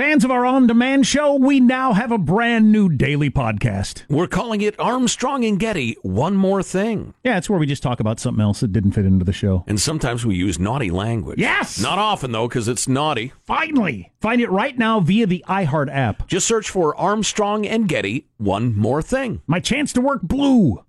Fans of our on demand show, we now have a brand new daily podcast. We're calling it Armstrong and Getty One More Thing. Yeah, it's where we just talk about something else that didn't fit into the show. And sometimes we use naughty language. Yes! Not often, though, because it's naughty. Finally! Find it right now via the iHeart app. Just search for Armstrong and Getty One More Thing. My chance to work blue.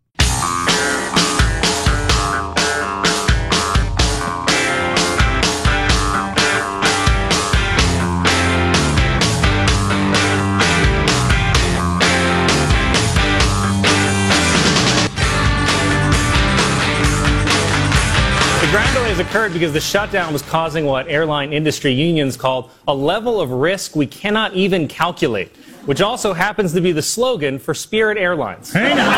Occurred because the shutdown was causing what airline industry unions called a level of risk we cannot even calculate, which also happens to be the slogan for Spirit Airlines. Hang on.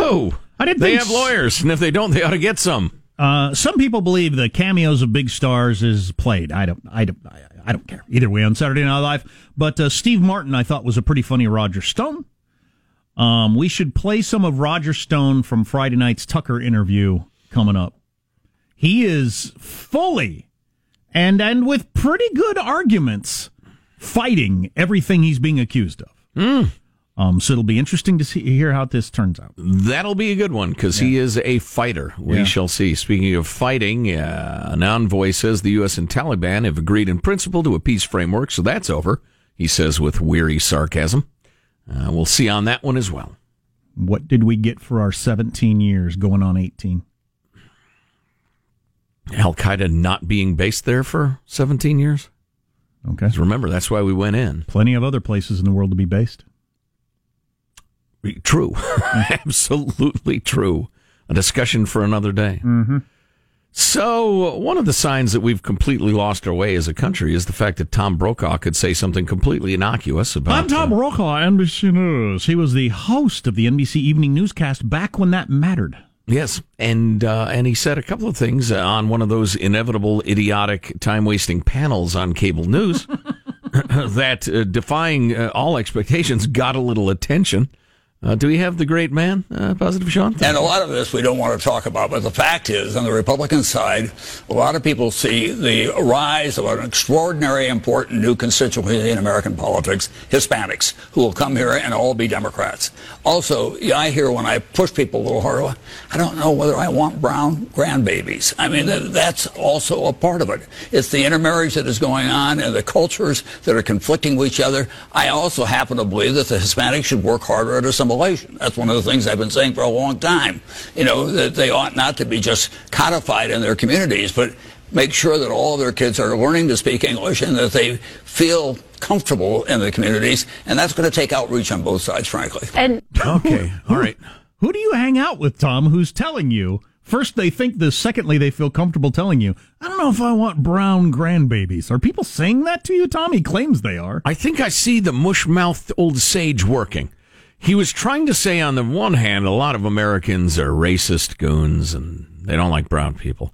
Oh, I didn't they think have s- lawyers, and if they don't, they ought to get some. Uh, some people believe the cameos of big stars is played. I don't. I don't. I, I don't care either way on Saturday Night Live. But uh, Steve Martin, I thought, was a pretty funny Roger Stone. Um, we should play some of Roger Stone from Friday night's Tucker interview coming up. He is fully and and with pretty good arguments fighting everything he's being accused of. Um, so it'll be interesting to see hear how this turns out. That'll be a good one because he is a fighter. We Yeah. shall see. Speaking of fighting, uh, an envoy says the U.S. and Taliban have agreed in principle to a peace framework, so that's over. He says with weary sarcasm. Uh, we'll see on that one as well. What did we get for our 17 years going on 18? Al Qaeda not being based there for 17 years. Okay. Remember, that's why we went in. Plenty of other places in the world to be based. True. Absolutely true. A discussion for another day. Mm-hmm. So, one of the signs that we've completely lost our way as a country is the fact that Tom Brokaw could say something completely innocuous about. I'm Tom uh, Brokaw, NBC News. He was the host of the NBC Evening Newscast back when that mattered. yes, and uh, and he said a couple of things uh, on one of those inevitable, idiotic, time-wasting panels on cable news that, uh, defying uh, all expectations, got a little attention. Uh, do we have the great man, uh, Positive Sean? And a lot of this we don't want to talk about, but the fact is, on the Republican side, a lot of people see the rise of an extraordinary, important new constituency in American politics, Hispanics, who will come here and all be Democrats. Also, I hear when I push people a little harder, I don't know whether I want brown grandbabies. I mean, that's also a part of it. It's the intermarriage that is going on and the cultures that are conflicting with each other. I also happen to believe that the Hispanics should work harder at assimilation. That's one of the things I've been saying for a long time. You know, that they ought not to be just codified in their communities, but make sure that all of their kids are learning to speak English and that they feel comfortable in the communities. And that's going to take outreach on both sides, frankly. And Okay, all right. Who do you hang out with, Tom, who's telling you? First, they think this. Secondly, they feel comfortable telling you, I don't know if I want brown grandbabies. Are people saying that to you, Tom? He claims they are. I think I see the mush-mouthed old sage working. He was trying to say, on the one hand, a lot of Americans are racist goons and they don't like brown people.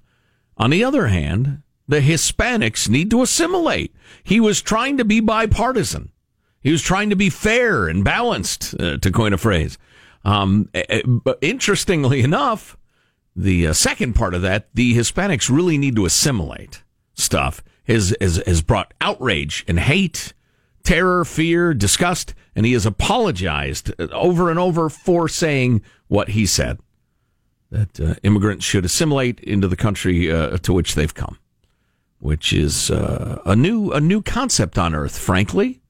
On the other hand, the Hispanics need to assimilate. He was trying to be bipartisan. He was trying to be fair and balanced, uh, to coin a phrase. Um, eh, eh, but interestingly enough, the uh, second part of that, the Hispanics really need to assimilate stuff, has, has, has brought outrage and hate, terror, fear, disgust, and he has apologized over and over for saying what he said that uh, immigrants should assimilate into the country uh, to which they've come, which is uh, a new a new concept on earth, frankly.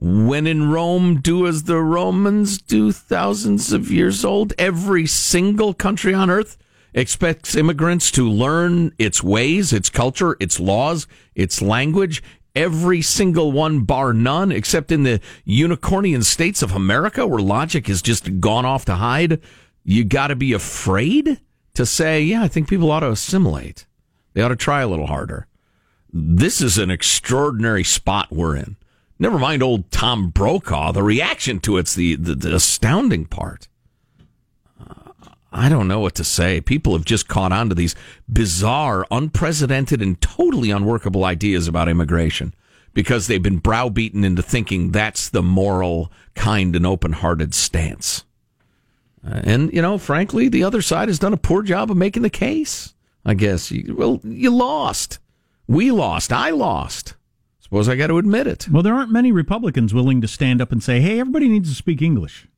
When in Rome, do as the Romans do thousands of years old. Every single country on earth expects immigrants to learn its ways, its culture, its laws, its language. Every single one, bar none, except in the unicornian states of America where logic has just gone off to hide. You got to be afraid to say, yeah, I think people ought to assimilate. They ought to try a little harder. This is an extraordinary spot we're in. Never mind old Tom Brokaw. The reaction to it's the, the, the astounding part. I don't know what to say. People have just caught on to these bizarre, unprecedented, and totally unworkable ideas about immigration because they've been browbeaten into thinking that's the moral, kind, and open hearted stance. Uh, and, you know, frankly, the other side has done a poor job of making the case. I guess. You, well, you lost. We lost. I lost. Suppose I got to admit it. Well, there aren't many Republicans willing to stand up and say, hey, everybody needs to speak English.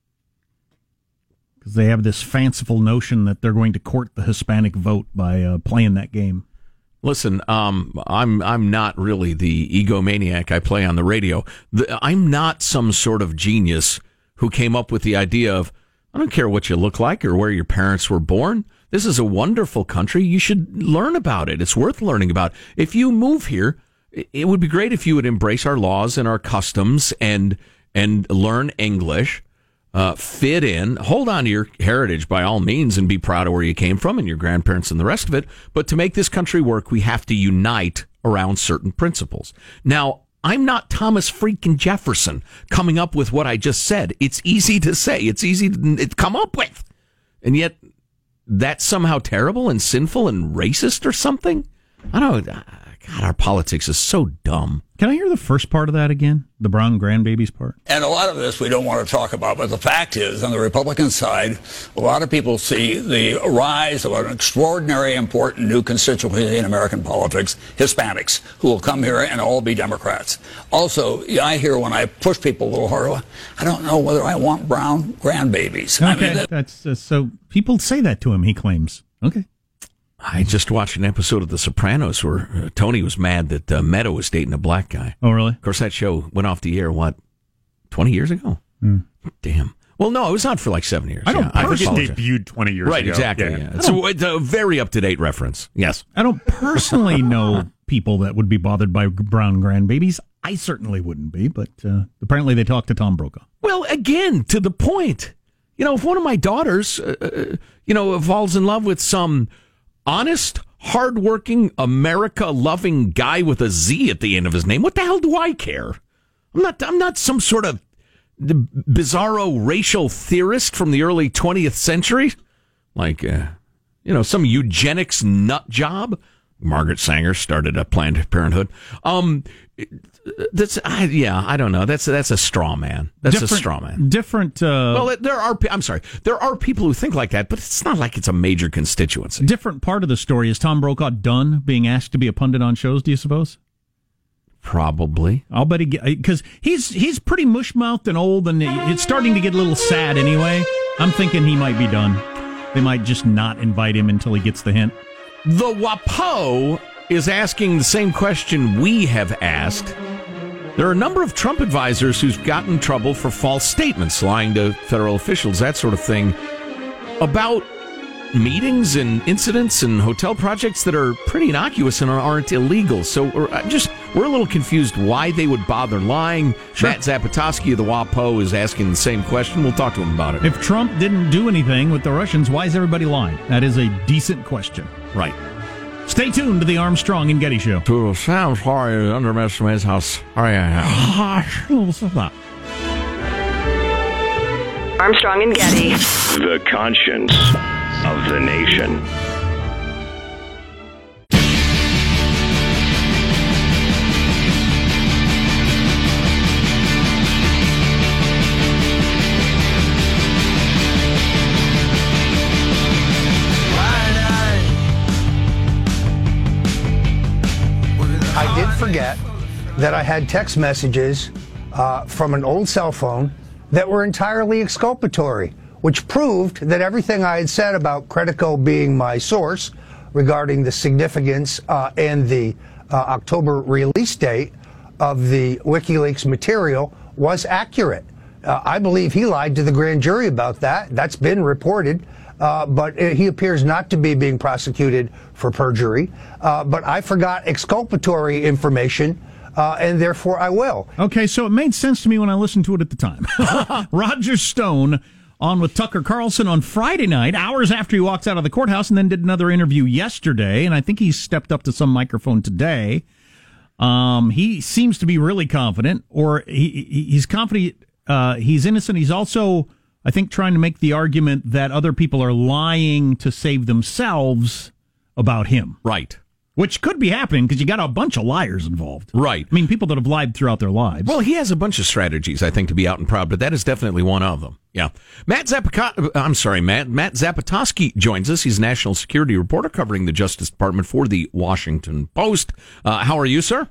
Because they have this fanciful notion that they're going to court the Hispanic vote by uh, playing that game. Listen, um, I'm I'm not really the egomaniac I play on the radio. The, I'm not some sort of genius who came up with the idea of I don't care what you look like or where your parents were born. This is a wonderful country. You should learn about it. It's worth learning about. If you move here, it would be great if you would embrace our laws and our customs and and learn English uh, fit in, hold on to your heritage by all means and be proud of where you came from and your grandparents and the rest of it. But to make this country work, we have to unite around certain principles. Now, I'm not Thomas freaking Jefferson coming up with what I just said. It's easy to say, it's easy to come up with. And yet, that's somehow terrible and sinful and racist or something? I don't. God, our politics is so dumb. Can I hear the first part of that again? The Brown grandbabies part? And a lot of this we don't want to talk about, but the fact is, on the Republican side, a lot of people see the rise of an extraordinary important new constituency in American politics, Hispanics, who will come here and all be Democrats. Also, I hear when I push people a little harder, I don't know whether I want brown grandbabies. Okay, I mean, that, that's uh, so people say that to him, he claims. Okay. I just watched an episode of The Sopranos where uh, Tony was mad that uh, Meadow was dating a black guy. Oh, really? Of course, that show went off the air, what, 20 years ago? Mm. Damn. Well, no, it was on for like seven years. I don't yeah, personally debuted 20 years right, ago. exactly. Yeah. Yeah. It's, a, it's a very up to date reference. Yes. I don't personally know people that would be bothered by brown grandbabies. I certainly wouldn't be, but uh, apparently they talk to Tom Brokaw. Well, again, to the point. You know, if one of my daughters, uh, uh you know, falls in love with some honest, hardworking, America loving guy with a Z at the end of his name. What the hell do I care? I'm not. I'm not some sort of bizarro racial theorist from the early 20th century, like uh, you know some eugenics nut job. Margaret Sanger started a Planned Parenthood. Um, that's I, yeah, I don't know. That's that's a straw man. That's different, a straw man. Different. Uh, well, there are. I'm sorry. There are people who think like that, but it's not like it's a major constituency. Different part of the story is Tom Brokaw done being asked to be a pundit on shows. Do you suppose? Probably. I'll bet he because he's he's pretty mushmouthed and old, and it's starting to get a little sad anyway. I'm thinking he might be done. They might just not invite him until he gets the hint. The WAPO is asking the same question we have asked. There are a number of Trump advisors who've gotten in trouble for false statements, lying to federal officials, that sort of thing, about meetings and incidents and hotel projects that are pretty innocuous and aren't illegal. So we're uh, just we're a little confused why they would bother lying. Sure. Matt Zapotosky of the WAPO is asking the same question. We'll talk to him about it. If Trump didn't do anything with the Russians, why is everybody lying? That is a decent question. Right. Stay tuned to the Armstrong and Getty Show. To Sam sorry underestimates how sorry I am. Armstrong and Getty. The conscience of the nation. That I had text messages uh, from an old cell phone that were entirely exculpatory, which proved that everything I had said about Credico being my source regarding the significance uh, and the uh, October release date of the WikiLeaks material was accurate. Uh, I believe he lied to the grand jury about that. That's been reported. Uh, but he appears not to be being prosecuted for perjury. Uh, but I forgot exculpatory information. Uh, and therefore I will. Okay, so it made sense to me when I listened to it at the time. Roger Stone on with Tucker Carlson on Friday night, hours after he walks out of the courthouse, and then did another interview yesterday. And I think he stepped up to some microphone today. Um, he seems to be really confident, or he, he's confident uh, he's innocent. He's also I think trying to make the argument that other people are lying to save themselves about him. Right. Which could be happening because you got a bunch of liars involved. Right. I mean, people that have lied throughout their lives. Well, he has a bunch of strategies, I think, to be out and proud, but that is definitely one of them. Yeah. Matt Zapata- I'm sorry, Matt. Matt Zapotosky joins us. He's a national security reporter covering the Justice Department for the Washington Post. Uh, how are you, sir?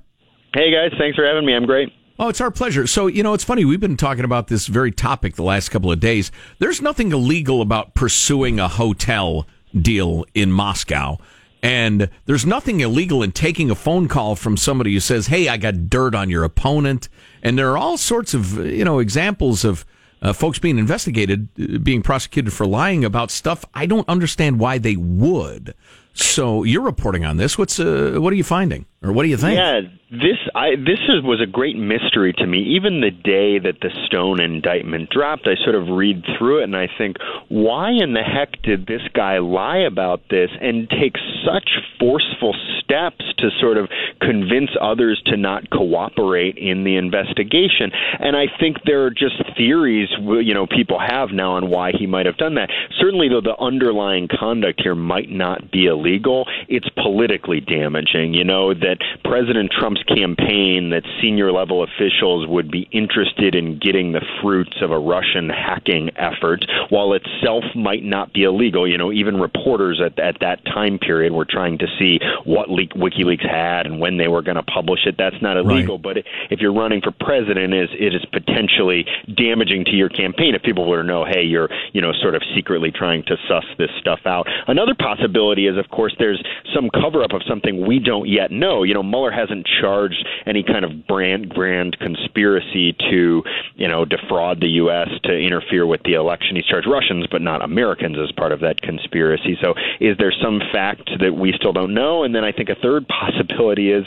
Hey, guys. Thanks for having me. I'm great. Oh, it's our pleasure. So, you know, it's funny. We've been talking about this very topic the last couple of days. There's nothing illegal about pursuing a hotel deal in Moscow. And there's nothing illegal in taking a phone call from somebody who says, Hey, I got dirt on your opponent. And there are all sorts of, you know, examples of uh, folks being investigated, uh, being prosecuted for lying about stuff. I don't understand why they would. So you're reporting on this. What's uh, what are you finding, or what do you think? Yeah, this I this is, was a great mystery to me. Even the day that the Stone indictment dropped, I sort of read through it and I think, why in the heck did this guy lie about this and take such forceful steps to sort of convince others to not cooperate in the investigation? And I think there are just theories, you know, people have now on why he might have done that. Certainly, though, the underlying conduct here might not be illegal. It's politically damaging. You know that President Trump's campaign, that senior level officials would be interested in getting the fruits of a Russian hacking effort, while itself might not be illegal. You know, even reporters at, at that time period were trying to see what leak WikiLeaks had and when they were going to publish it. That's not illegal. Right. But if you're running for president, is it is potentially damaging to your campaign if people were to know, hey, you're you know sort of secretly trying to suss this stuff out. Another possibility is, of course, there's some cover up of something we don't yet know. Oh, you know, Mueller hasn't charged any kind of brand grand conspiracy to, you know, defraud the U.S. to interfere with the election. He's charged Russians, but not Americans as part of that conspiracy. So, is there some fact that we still don't know? And then I think a third possibility is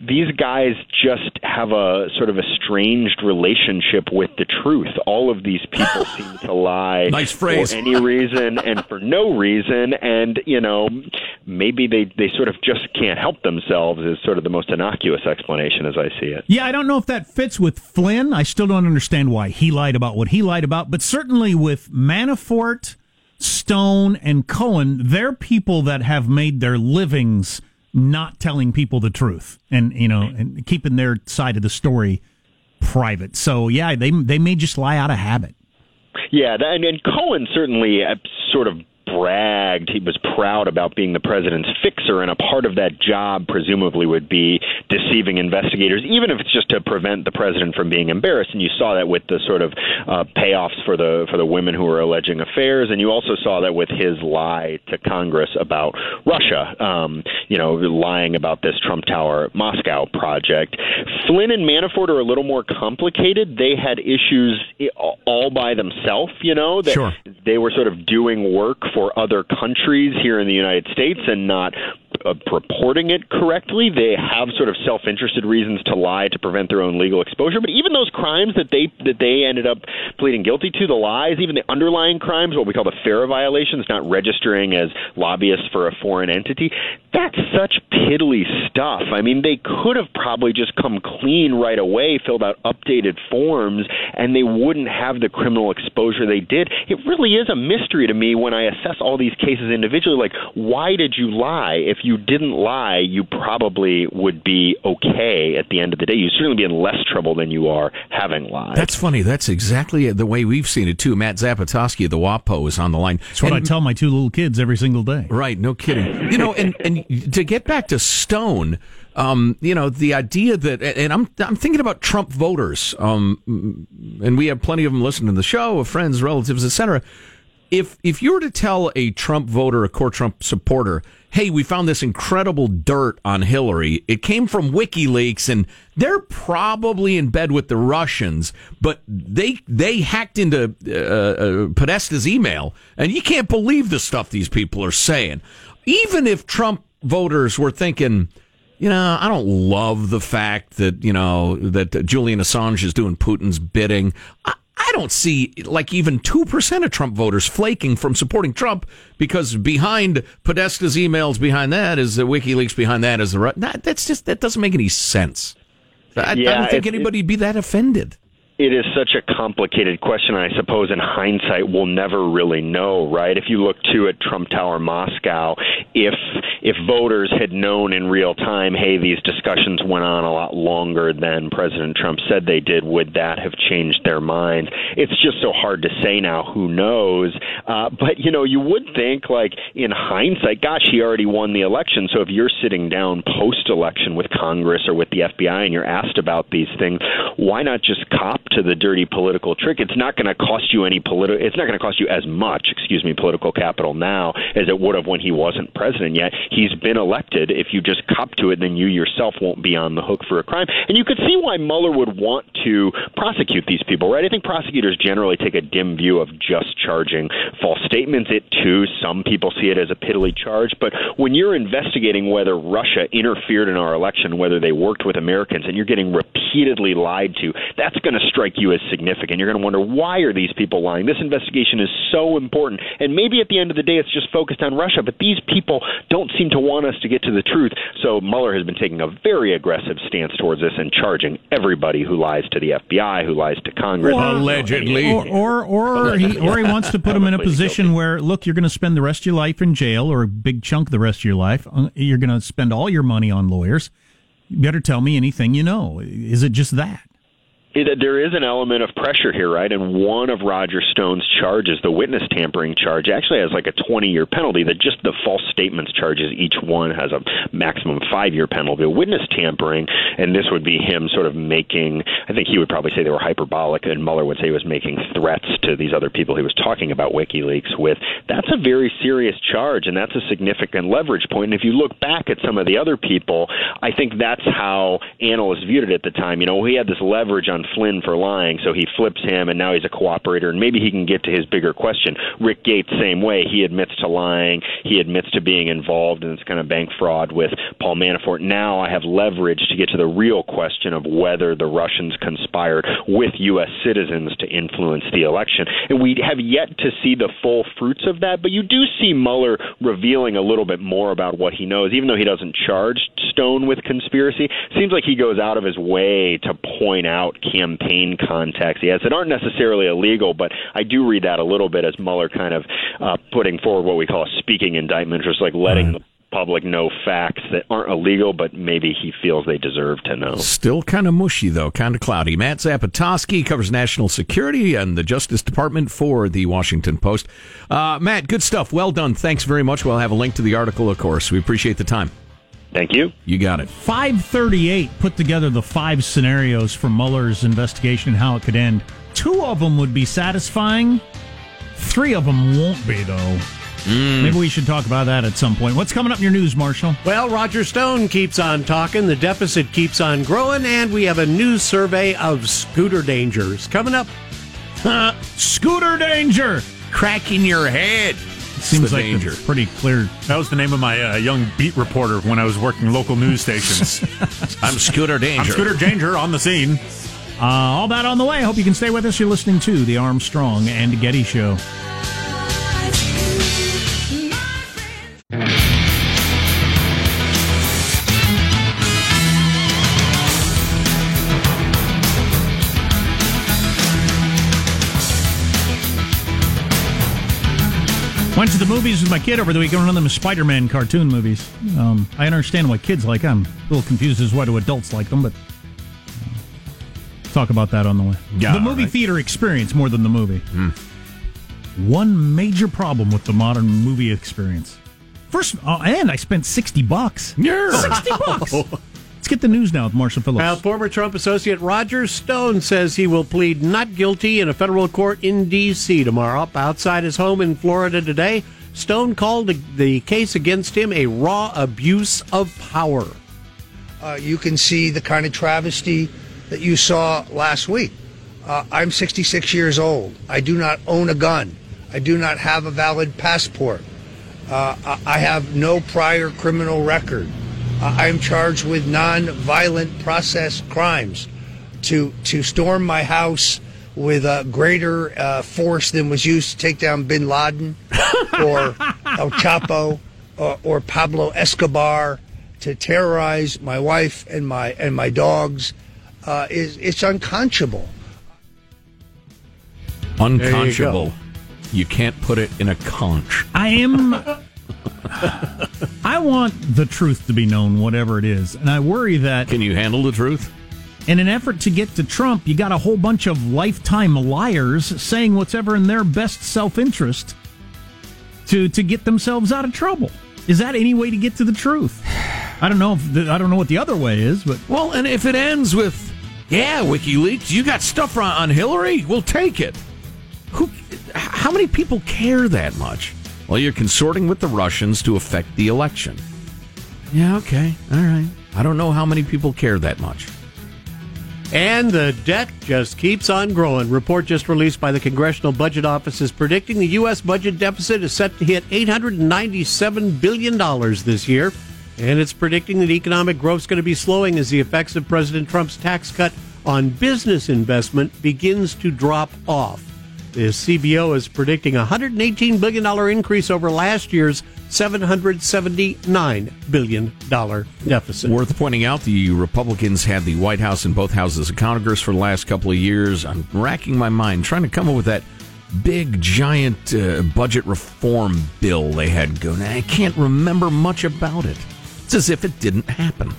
these guys just have a sort of estranged relationship with the truth. All of these people seem to lie nice phrase. for any reason and for no reason. And you know, maybe they they sort of just can't help themselves. Is sort of the most innocuous explanation as I see it. Yeah, I don't know if that fits with Flynn. I still don't understand why he lied about what he lied about, but certainly with Manafort, Stone, and Cohen, they're people that have made their livings not telling people the truth and you know and keeping their side of the story private. So yeah, they they may just lie out of habit. Yeah, and, and Cohen certainly uh, sort of bragged. He was proud about being the president's fixer and a part of that job presumably would be deceiving investigators even if it's just to prevent the president from being embarrassed. And you saw that with the sort of uh, payoffs for the for the women who were alleging affairs. And you also saw that with his lie to Congress about Russia um, you know lying about this Trump Tower Moscow project. Flynn and Manafort are a little more complicated. They had issues all by themselves you know that sure. they were sort of doing work for other countries here in the United States and not uh, reporting it correctly. They have sort of self-interested reasons to lie to prevent their own legal exposure. But even those crimes that they that they ended up pleading guilty to, the lies, even the underlying crimes, what we call the FARA violations, not registering as lobbyists for a foreign entity, that's such piddly stuff. I mean, they could have probably just come clean right away, filled out updated forms, and they wouldn't have the criminal exposure they did. It really is a mystery to me when I assess all these cases individually. Like, why did you lie? If you didn't lie, you probably would be okay at the end of the day. You'd certainly be in less trouble than you are having lied. That's funny. That's exactly the way we've seen it too. Matt Zapotosky of the WAPO is on the line. That's what and, I tell my two little kids every single day. Right. No kidding. You know, and, and to get back to Stone, um, you know, the idea that, and I'm I'm thinking about Trump voters, um, and we have plenty of them listening to the show, of friends, relatives, etc. If if you were to tell a Trump voter, a core Trump supporter, hey, we found this incredible dirt on Hillary. It came from WikiLeaks, and they're probably in bed with the Russians, but they they hacked into uh, uh, Podesta's email, and you can't believe the stuff these people are saying. Even if Trump voters were thinking, you know, I don't love the fact that you know that Julian Assange is doing Putin's bidding. I, I don't see like even 2% of Trump voters flaking from supporting Trump because behind Podesta's emails behind that is the WikiLeaks behind that is the that, that's just that doesn't make any sense. I, yeah, I don't think anybody'd be that offended. It is such a complicated question. I suppose in hindsight, we'll never really know, right? If you look too at Trump Tower Moscow, if if voters had known in real time, hey, these discussions went on a lot longer than President Trump said they did, would that have changed their minds? It's just so hard to say now. Who knows? Uh, but you know, you would think, like in hindsight, gosh, he already won the election. So if you're sitting down post-election with Congress or with the FBI and you're asked about these things, why not just cop to the dirty political trick? It's not going to cost you any political. It's not going to cost you as much, excuse me, political capital now as it would have when he wasn't president yet he's been elected. If you just cop to it, then you yourself won't be on the hook for a crime. And you could see why Mueller would want to prosecute these people, right? I think prosecutors generally take a dim view of just charging false statements. It too, some people see it as a piddly charge. But when you're investigating whether Russia interfered in our election, whether they worked with Americans, and you're getting repeatedly lied to, that's going to strike you as significant. You're going to wonder why are these people lying? This investigation is so important, and maybe at the end of the day, it's just focused on Russia. But these people don't seem to want us to get to the truth. So Mueller has been taking a very aggressive stance towards this and charging everybody who lies to the FBI, who lies to Congress, or, allegedly, or or or he or he wants to put him in a position where look, you're going to spend the rest of your life in jail, or a big chunk of the rest of your life. Uh, you're going to spend all your money on lawyers. You better tell me anything you know. Is it just that? It, there is an element of pressure here, right? And one of Roger Stone's charges, the witness tampering charge, actually has like a 20 year penalty. That just the false statements charges, each one has a maximum five year penalty. Witness tampering, and this would be him sort of making, I think he would probably say they were hyperbolic, and Mueller would say he was making threats to these other people he was talking about WikiLeaks with. That's a very serious charge, and that's a significant leverage point. And if you look back at some of the other people, I think that's how analysts viewed it at the time. You know, he had this leverage on Flynn for lying, so he flips him, and now he's a cooperator, and maybe he can get to his bigger question. Rick Gates, same way. He admits to lying. He admits to being involved in this kind of bank fraud with Paul Manafort. Now I have leverage to get to the real question of whether the Russians conspired with U.S. citizens to influence the election. And we have yet to see the full fruits of that, but you do see Mueller revealing a little bit more about what he knows, even though he doesn't charge Stone with conspiracy. Seems like he goes out of his way to point out campaign contacts he has that aren't necessarily illegal, but I do read that a little bit as Mueller kind of uh, putting forward what we call a speaking indictment, just like letting the public know facts that aren't illegal, but maybe he feels they deserve to know. Still kind of mushy, though, kind of cloudy. Matt Zapotosky covers national security and the Justice Department for the Washington Post. Uh, Matt, good stuff. Well done. Thanks very much. We'll have a link to the article, of course. We appreciate the time. Thank you. You got it. 538 put together the five scenarios for Mueller's investigation and how it could end. Two of them would be satisfying. Three of them won't be, though. Mm. Maybe we should talk about that at some point. What's coming up in your news, Marshall? Well, Roger Stone keeps on talking, the deficit keeps on growing, and we have a new survey of scooter dangers coming up. scooter danger! Cracking your head. Seems like danger. pretty clear. That was the name of my uh, young beat reporter when I was working local news stations. I'm Scooter Danger. I'm Scooter Danger on the scene. Uh, all that on the way. I hope you can stay with us. You're listening to the Armstrong and Getty Show. Went to the movies with my kid over the weekend. One of them is Spider-Man cartoon movies. Um, I understand why kids like them. I'm a little confused as why do adults like them, but uh, talk about that on the way. Yeah, the movie right. theater experience more than the movie. Mm. One major problem with the modern movie experience. First, uh, and I spent sixty bucks. Yeah, sixty bucks. Let's get the news now with Marshall Phillips. Now, former Trump associate Roger Stone says he will plead not guilty in a federal court in D.C. tomorrow. Outside his home in Florida today, Stone called the case against him a raw abuse of power. Uh, you can see the kind of travesty that you saw last week. Uh, I'm 66 years old. I do not own a gun. I do not have a valid passport. Uh, I have no prior criminal record. Uh, I'm charged with non-violent process crimes. To to storm my house with a greater uh, force than was used to take down Bin Laden or El Chapo or, or Pablo Escobar to terrorize my wife and my and my dogs uh, is it's unconscionable. Unconscionable. You, can't put it in a conch. I am. I want the truth to be known, whatever it is, and I worry that Can you handle the truth? in an effort to get to Trump, you got a whole bunch of lifetime liars saying what's ever in their best self interest to to get themselves out of trouble. Is that any way to get to the truth? I don't know. If the, I don't know what the other way is, but Well, and if it ends with, yeah, WikiLeaks, you got stuff on, on Hillary, we'll take it. Who? How many people care that much? Well, you're consorting with the Russians to affect the election. Yeah, okay, all right. I don't know how many people care that much. And the debt just keeps on growing. Report just released by the Congressional Budget Office is predicting the U.S. budget deficit is set to hit $897 billion this year. And it's predicting that economic growth is going to be slowing as the effects of President Trump's tax cut on business investment begins to drop off. The CBO is predicting a $118 billion increase over last year's $779 billion deficit. Worth pointing out, the Republicans had the White House and both houses of Congress for the last couple of years. I'm racking my mind trying to come up with that big, giant uh, budget reform bill they had going. I can't remember much about it. It's as if it didn't happen.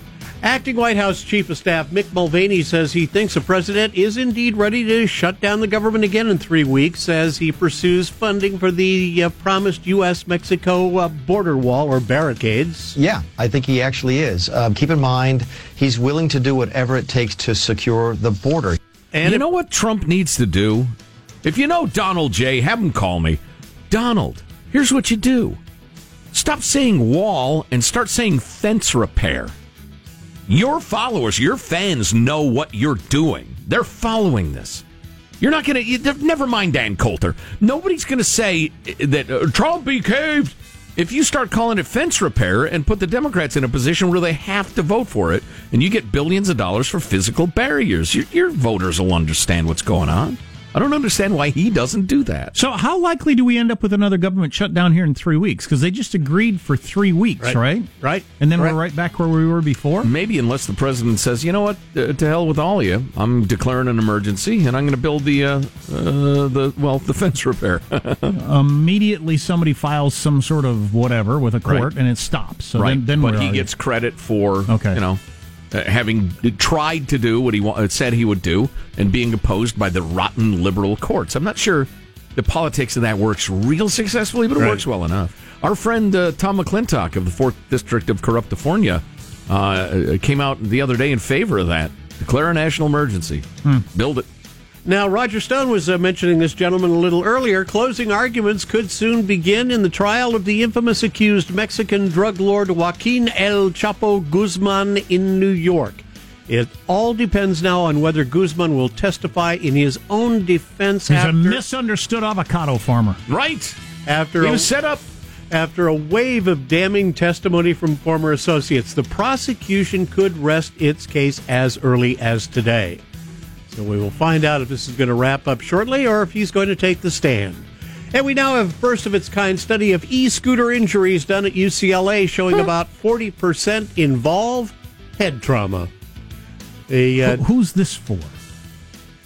Acting White House Chief of Staff Mick Mulvaney says he thinks the president is indeed ready to shut down the government again in three weeks as he pursues funding for the uh, promised U.S. Mexico uh, border wall or barricades. Yeah, I think he actually is. Um, keep in mind, he's willing to do whatever it takes to secure the border. And you know what Trump needs to do? If you know Donald J., have him call me. Donald, here's what you do stop saying wall and start saying fence repair. Your followers, your fans know what you're doing. They're following this. You're not going to, never mind Ann Coulter. Nobody's going to say that uh, Trump be caved. If you start calling it fence repair and put the Democrats in a position where they have to vote for it, and you get billions of dollars for physical barriers, your, your voters will understand what's going on. I don't understand why he doesn't do that. So, how likely do we end up with another government shutdown here in three weeks? Because they just agreed for three weeks, right? Right. right. And then right. we're right back where we were before? Maybe, unless the president says, you know what, uh, to hell with all of you. I'm declaring an emergency and I'm going to build the, uh, uh, the well, the fence repair. Immediately, somebody files some sort of whatever with a court Right. and it stops. So right. then, then but he gets credit for, Okay. you know, having tried to do what he wa- said he would do and being opposed by the rotten liberal courts. I'm not sure the politics of that works real successfully, but it Right. works well enough. Our friend uh, Tom McClintock of the 4th District of Corruptifornia uh, came out the other day in favor of that. Declare a national emergency. Hmm. Build it. Now, Roger Stone was uh, mentioning this gentleman a little earlier. Closing arguments could soon begin in the trial of the infamous accused Mexican drug lord Joaquin El Chapo Guzman in New York. It all depends now on whether Guzman will testify in his own defense He's after, a misunderstood avocado farmer. Right. after He a- was set up. after a wave of damning testimony from former associates, the prosecution could rest its case as early as today. So we will find out if this is going to wrap up shortly or if he's going to take the stand. And we now have a first of its kind study of e scooter injuries done at UCLA showing about 40% involve head trauma. The, uh, Who- Who's this for?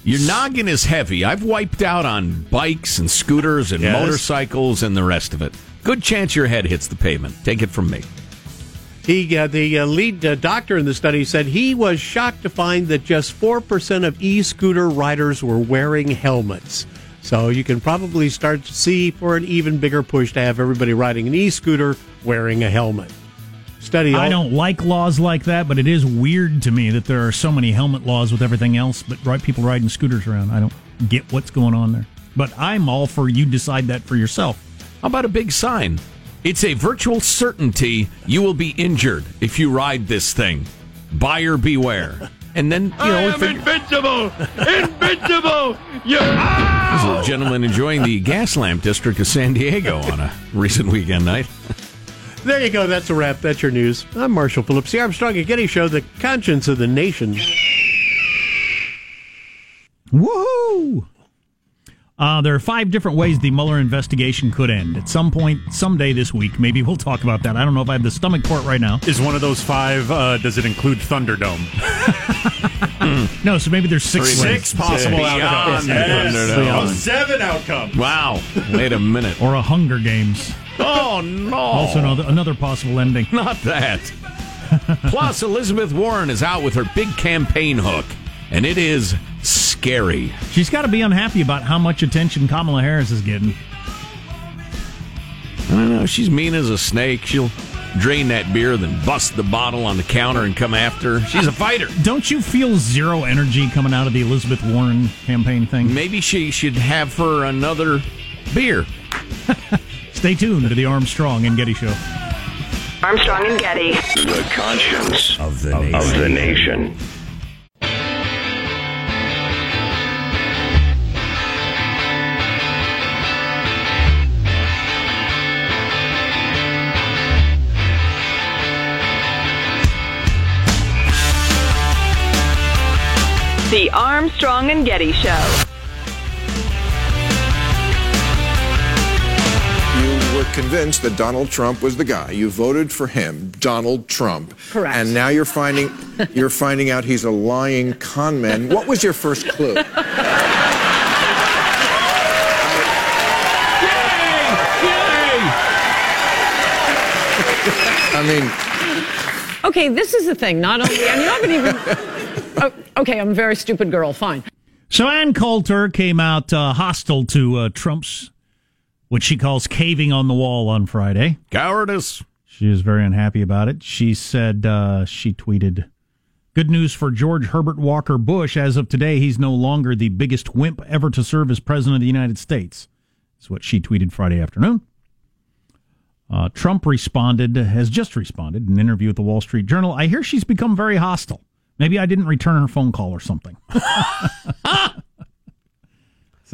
Your noggin is heavy. I've wiped out on bikes and scooters and Yes. motorcycles and the rest of it. Good chance your head hits the pavement. Take it from me. He, uh, the uh, lead uh, doctor in the study said he was shocked to find that just 4% of e scooter riders were wearing helmets. So you can probably start to see for an even bigger push to have everybody riding an e scooter wearing a helmet. Study I don't like laws like that, but it is weird to me that there are so many helmet laws with everything else, but right people riding scooters around. I don't get what's going on there. But I'm all for you decide that for yourself. How about a big sign? It's a virtual certainty you will be injured if you ride this thing. Buyer beware. And then, you know, if it- invincible! Invincible! You there's a gentleman enjoying the gas lamp district of San Diego on a recent weekend night. There you go. That's a wrap. That's your news. I'm Marshall Phillips, the Armstrong and Getty Show, the conscience of the nation. Woohoo! Uh, there are five different ways the Mueller investigation could end. At some point, someday this week, maybe we'll talk about that. I don't know if I have the stomach for it right now. Is one of those five? Uh, does it include Thunderdome? No, so maybe there's six. Six possible Beyond outcomes. the Yes. Thunderdome. Oh, seven outcomes. Wow. Wait a minute. Or a Hunger Games. Oh, no. Also, another, another possible ending. Not that. Plus, Elizabeth Warren is out with her big campaign hook, and it is scary. She's got to be unhappy about how much attention Kamala Harris is getting. I don't know. She's mean as a snake. She'll drain that beer, then bust the bottle on the counter and come after. her. She's a fighter. Don't you feel zero energy coming out of the Elizabeth Warren campaign thing? Maybe she should have her another beer. Stay tuned to the Armstrong and Getty Show. Armstrong and Getty. The conscience of the nation. Of the nation. The Armstrong and Getty Show. You were convinced that Donald Trump was the guy. You voted for him, Donald Trump. Correct. And now you're finding you're finding out he's a lying con man. What was your first clue? I mean, Okay, this is the thing. Not only, and you haven't even. Oh, okay, I'm a very stupid girl. Fine. So Ann Coulter came out uh, hostile to uh, Trump's, what she calls caving on the wall on Friday. Cowardice. She is very unhappy about it. She said, uh, she tweeted, Good news for George Herbert Walker Bush. As of today, he's no longer the biggest wimp ever to serve as president of the United States. That's what she tweeted Friday afternoon. Uh, Trump responded, has just responded in an interview with the Wall Street Journal. I hear she's become very hostile. Maybe I didn't return her phone call or something. so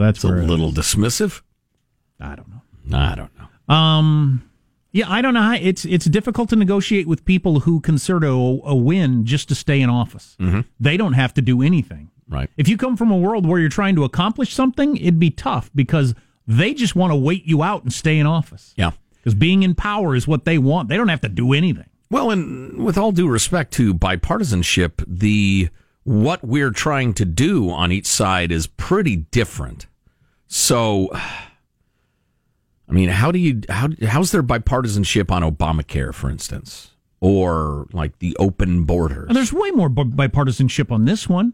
that's a little dismissive. I don't know. I don't know. Um, yeah, I don't know. How, it's it's difficult to negotiate with people who consider a, a win just to stay in office. Mhm. They don't have to do anything. Right. If you come from a world where you're trying to accomplish something, it'd be tough because they just want to wait you out and stay in office. Yeah. Because being in power is what they want. They don't have to do anything. Well, and with all due respect to bipartisanship, the what we're trying to do on each side is pretty different. So, I mean, how do you how how's there bipartisanship on Obamacare, for instance, or like the open border? And there's way more bipartisanship on this one.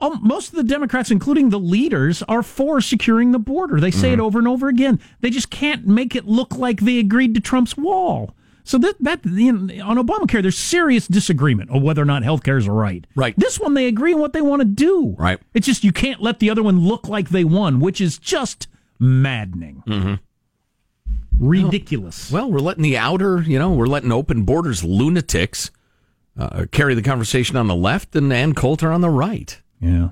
Um, most of the Democrats, including the leaders, are for securing the border. They say it over and over again. They just can't make it look like they agreed to Trump's wall. So that that you know, on Obamacare, there's serious disagreement on whether or not health care is right. Right. This one, they agree on what they want to do. Right. It's just you can't let the other one look like they won, which is just maddening, Mm-hmm. ridiculous. Well, we're letting the outer, you know, we're letting open borders lunatics uh, carry the conversation on the left and Ann Coulter on the right. Yeah.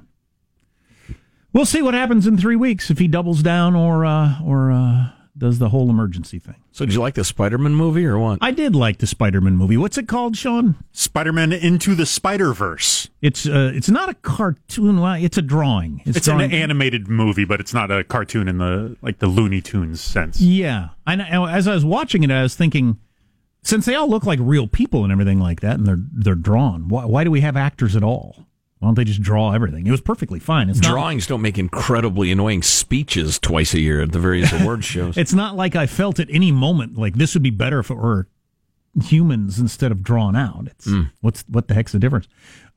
We'll see what happens in three weeks if he doubles down or uh, or uh, does the whole emergency thing. So, did you like the Spider-Man movie or what? I did like the Spider-Man movie. What's it called, Sean? Spider-Man Into the Spider-Verse. It's uh, it's not a cartoon. well, It's a drawing. It's, drawing- an animated movie, but it's not a cartoon in the like the Looney Tunes sense. Yeah, I know. As I was watching it, I was thinking, since they all look like real people and everything like that, and they're they're drawn, why, why do we have actors at all? Why don't they just draw everything? It was perfectly fine. It's Drawings don't make incredibly annoying speeches twice a year at the various award shows. it's not like I felt at any moment like this would be better if it were humans instead of drawn out. It's Mm. what's what the heck's the difference?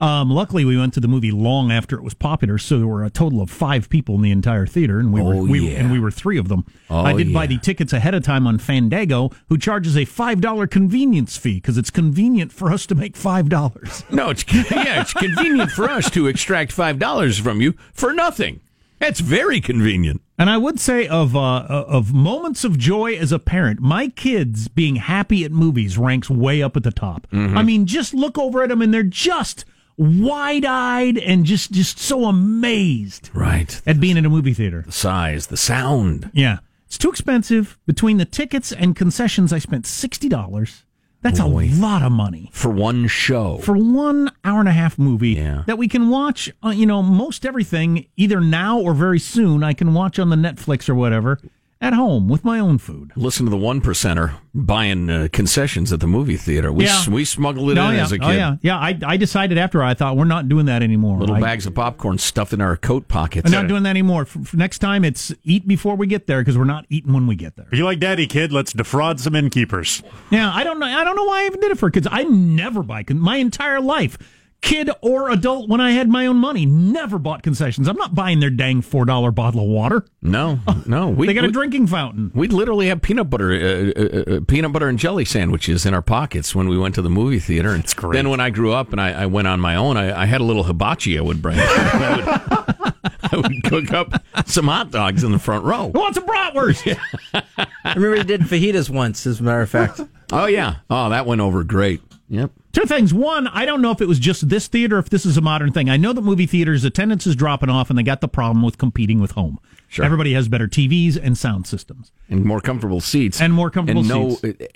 Um, luckily, we went to the movie long after it was popular, so there were a total of five people in the entire theater, and we were Oh, we, yeah. and we were three of them. Oh, I did buy the tickets ahead of time on Fandango, who charges a five dollar convenience fee because it's convenient for us to make five dollars. No, it's yeah, it's convenient for us to extract five dollars from you for nothing. That's very convenient. And I would say of uh, of moments of joy as a parent, my kids being happy at movies ranks way up at the top. Mm-hmm. I mean, just look over at them and they're just wide eyed and just just so amazed Right. at being in a movie theater. The size, the sound. Yeah, it's too expensive. Between the tickets and concessions, I spent sixty dollars. That's Boy. a lot of money for one show. for one hour and a half movie Yeah. that we can watch. Uh, you know, most everything either now or very soon. I can watch on the Netflix or whatever at home with my own food. Listen to the one percenter buying uh, concessions at the movie theater. We Yeah. we smuggled it Oh, in yeah. as a kid. Oh yeah, yeah. I, I decided after I thought we're not doing that anymore. Little I, bags of popcorn stuffed in our coat pockets. I'm not doing that anymore. For, for next time, it's eat before we get there because we're not eating when we get there. You like daddy, kid. Let's defraud some innkeepers. Yeah, I don't know. I don't know why I even did it for kids. I never buy con- my entire life, kid or adult. When I had my own money, never bought concessions. I'm not buying their dang four dollar bottle of water. No, no. We, they got a we- drinking fountain. We'd literally have peanut butter, uh, uh, uh, peanut butter and jelly sandwiches in our pockets when we went to the movie theater. And great. then when I grew up and I, I went on my own, I, I had a little hibachi I would bring. I, would, I would cook up some hot dogs in the front row. Who wants a bratwurst? I remember he did fajitas once, as a matter of fact. Oh yeah, oh that went over great. Yep. Two things. One, I don't know if it was just this theater, if this is a modern thing. I know that movie theaters attendance is dropping off, and they got the problem with competing with home. Sure. Everybody has better TVs and sound systems. And more comfortable seats. And more comfortable and no, seats.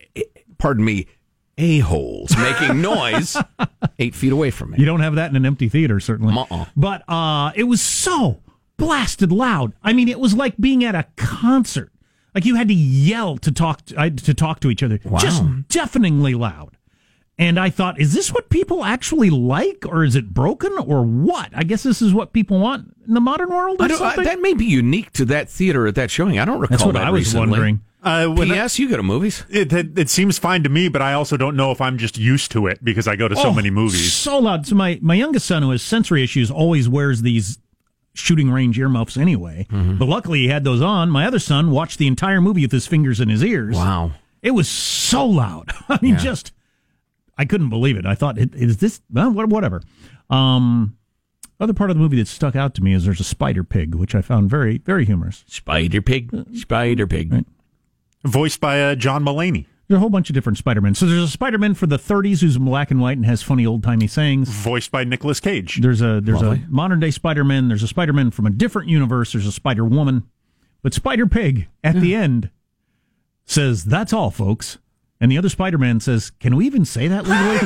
pardon me, a holes making noise eight feet away from me. You don't have that in an empty theater, certainly. Uh-uh. But uh, it was so blasted loud. I mean, it was like being at a concert. Like you had to yell to talk to, uh, to talk to each other. Wow. Just deafeningly loud. And I thought, is this what people actually like, or is it broken, or what? I guess this is what people want in the modern world. Or I don't, I, that may be unique to that theater at that showing. I don't recall That's what that I was recently. wondering. Uh, when I- P.S. You go to movies. it, it, it seems fine to me, but I also don't know if I'm just used to it because I go to so Oh, many movies. So loud. So my, my youngest son, who has sensory issues, always wears these shooting range earmuffs anyway. Mm-hmm. But luckily he had those on. My other son watched the entire movie with his fingers in his ears. Wow. It was so loud. I mean, Yeah. just I couldn't believe it. I thought, is this well, whatever? Um, other part of the movie that stuck out to me is there's a spider pig, which I found very very humorous. Spider Pig. Spider Pig. Voiced by uh, John Mulaney. There's a whole bunch of different Spider-Men. So there's a Spider-Man for the 30s who's in black and white and has funny old timey sayings. Voiced by Nicolas Cage. There's a there's Lovely. a modern day Spider-Man. There's a Spider-Man from a different universe. There's a Spider Woman, but Spider Pig at the end says, "That's all, folks." And the other Spider-Man says, "Can we even say that legally?"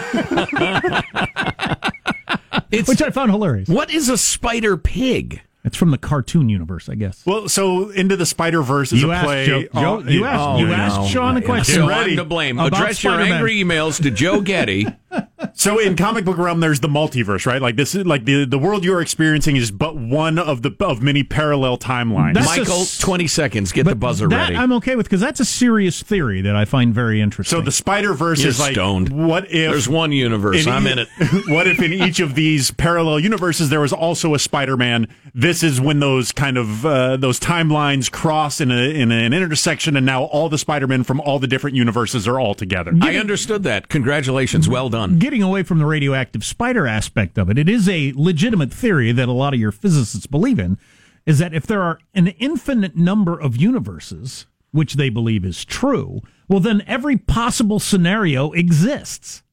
It's, Which I found hilarious. what is a spider pig? It's from the cartoon universe, I guess. Well, so Into the Spider Verse is You a asked play. Joe- Joe- you yeah. asked- oh, you asked Sean a question. So Ready. I'm to blame. About Address your Spider-Man. angry emails to Joe Getty. So in comic book realm, there's the multiverse, right? Like this is like the the world you're experiencing is but one of the of many parallel timelines. That's Michael, a s- 20 seconds. Get the buzzer that ready. I'm okay with because that's a serious theory that I find very interesting. so the Spider Verse is like stoned. what if There's one universe. in I'm e- in it. what if in each of these parallel universes there was also a Spider-Man? This is when those kind of uh, those timelines cross in, a, in an intersection, and now all the Spider-Men from all the different universes are all together. I understood that. Congratulations. Well done. Getting away from the radioactive spider aspect of it, it is a legitimate theory that a lot of your physicists believe in, is that if there are an infinite number of universes, which they believe is true, well, then every possible scenario exists,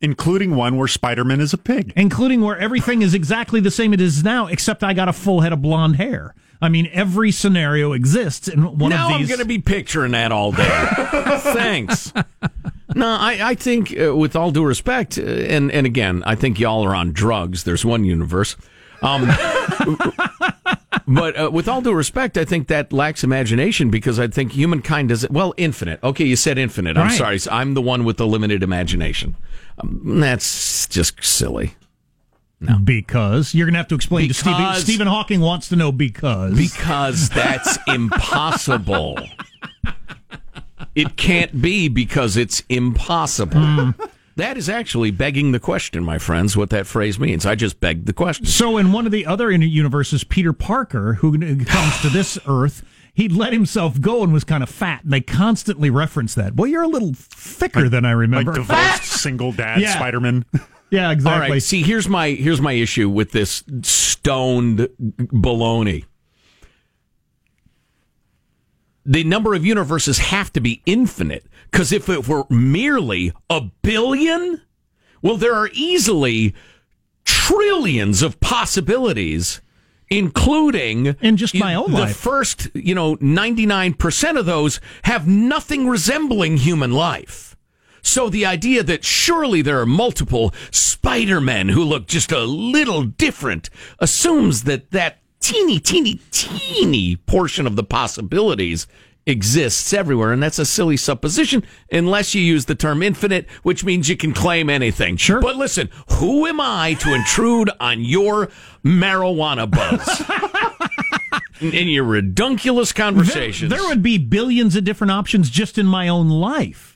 including one where Spider-Man is a pig. including where everything is exactly the same it is now, except I got a full head of blonde hair. I mean, every scenario exists in one now of I'm going to be picturing that all day. Thanks. No, I, I think, uh, with all due respect, uh, and, and again, I think y'all are on drugs. There's one universe. Um, but uh, with all due respect, I think that lacks imagination because I think humankind does well infinite. Okay, you said infinite. I'm Right. sorry. I'm the one with the limited imagination. Um, that's just silly. Because you're going to have to explain to Stephen. Stephen Hawking wants to know because. Because that's impossible. It can't be because it's impossible. Hmm. That is actually begging the question, my friends, what that phrase means. I just begged the question. So, in one of the other universes, Peter Parker, who comes to this Earth, he let himself go and was kind of fat. And they constantly reference that. Well, you're a little thicker than I remember. Like divorced single dad Yeah. Spider-Man. yeah, exactly. All right, see, here's my here's my issue with this stoned baloney. The number of universes have to be infinite because if it were merely a billion, well, there are easily trillions of possibilities, including In just my own the life. first, you know, ninety nine percent of those have nothing resembling human life. So the idea that surely there are multiple Spider-Men who look just a little different assumes that that teeny, teeny, teeny portion of the possibilities exists everywhere. And that's a silly supposition unless you use the term infinite, which means you can claim anything. Sure. But listen, who am I to intrude on your marijuana buzz? in, in your redunculous conversations. There, there would be billions of different options just in my own life.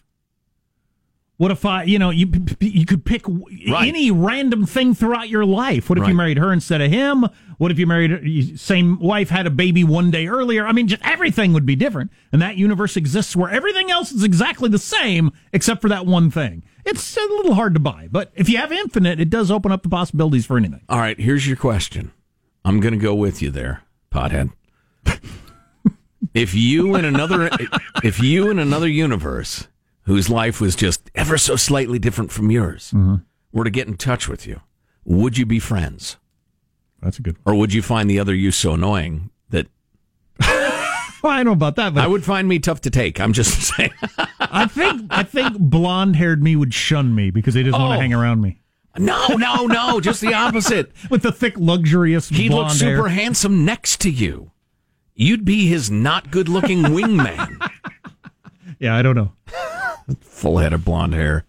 What if I, you know, you you could pick Right. any random thing throughout your life? What if you married her instead of him? What if you married same wife had a baby one day earlier? I mean, just everything would be different, and that universe exists where everything else is exactly the same except for that one thing. It's a little hard to buy, but if you have infinite, it does open up the possibilities for anything. All right, here's your question. I'm going to go with you there, pothead. if you in another if you in another universe whose life was just ever so slightly different from yours mm-hmm. were to get in touch with you, would you be friends? That's a good. Or would you find the other you so annoying that Well, I don't know about that, but I would find me tough to take. I'm just saying. I think I think blonde haired me would shun me because they just want Oh. to hang around me. No, no, no, just the opposite. With the thick, luxurious He looks super hair. handsome next to you. You'd be his not good looking wingman. Yeah, I don't know. Full head of blonde hair.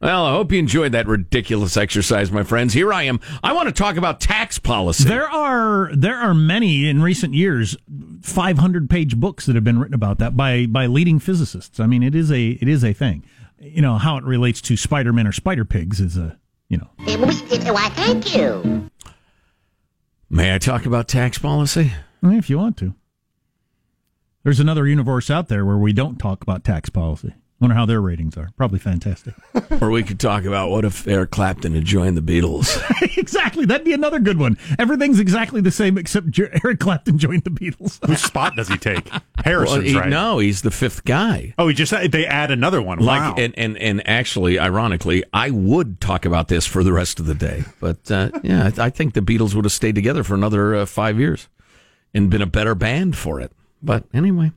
Well, I hope you enjoyed that ridiculous exercise, my friends. Here I am. I want to talk about tax policy. There are there are many in recent years, five hundred page books that have been written about that by by leading physicists. I mean, it is a it is a thing. You know how it relates to Spider Men or Spider Pigs is a you know. Why, thank you. May I talk about tax policy? I mean, if you want to. There's another universe out there where we don't talk about tax policy. Wonder how their ratings are. Probably fantastic. or we could talk about what if Eric Clapton had joined the Beatles. exactly. That'd be another good one. Everything's exactly the same except Jer- Eric Clapton joined the Beatles. Whose spot does he take? Harrison's Well, he- right. No, he's the fifth guy. Oh, he just they add another one. Like wow. and, and and actually, ironically, I would talk about this for the rest of the day. But uh, yeah, I, I think the Beatles would have stayed together for another uh, five years and been a better band for it. But anyway,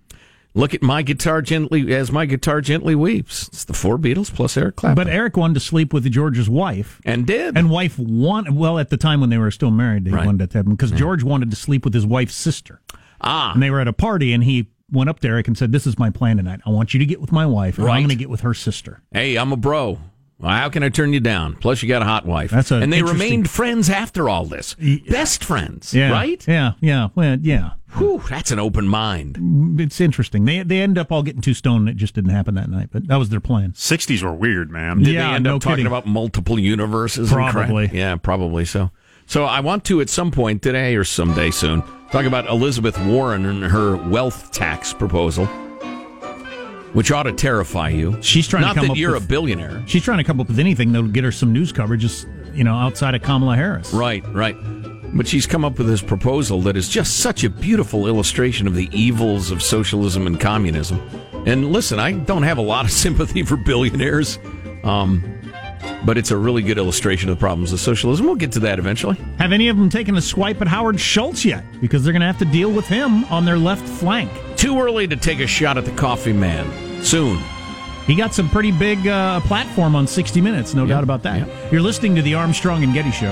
look at my guitar gently as my guitar gently weeps. It's the four Beatles plus Eric Clapton. But Eric wanted to sleep with George's wife. And did. And wife wanted, well, at the time when they were still married, they Right. wanted that to happen because George wanted to sleep with his wife's sister. Ah. And they were at a party and he went up to Eric and said, This is my plan tonight. I want you to get with my wife or Right. I'm going to get with her sister. Hey, I'm a bro. Well, how can I turn you down? Plus, you got a hot wife. That's a and they interesting- remained friends after all this. Best friends, Yeah. right? Yeah. Yeah. Well, yeah. Whew, that's an open mind. Mm, it's interesting. They they end up all getting too stoned. It just didn't happen that night, but that was their plan. 60s were weird, man. Did Yeah, they end no up talking kidding. about multiple universes? and? Probably. Yeah, probably so. So I want to at some point today or someday soon talk about Elizabeth Warren and her wealth tax proposal, which ought to terrify you. She's trying Not to come that up you're with, a billionaire. She's trying to come up with anything that'll get her some news coverage, just you know, outside of Kamala Harris. Right, right. But she's come up with this proposal that is just such a beautiful illustration of the evils of socialism and communism. And listen, I don't have a lot of sympathy for billionaires, um, but it's a really good illustration of the problems of socialism. We'll get to that eventually. Have any of them taken a swipe at Howard Schultz yet? Because they're going to have to deal with him on their left flank. Too early to take a shot at the coffee man. Soon. He got some pretty big uh, platform on 60 Minutes, no doubt about that. You're listening to the Armstrong and Getty Show.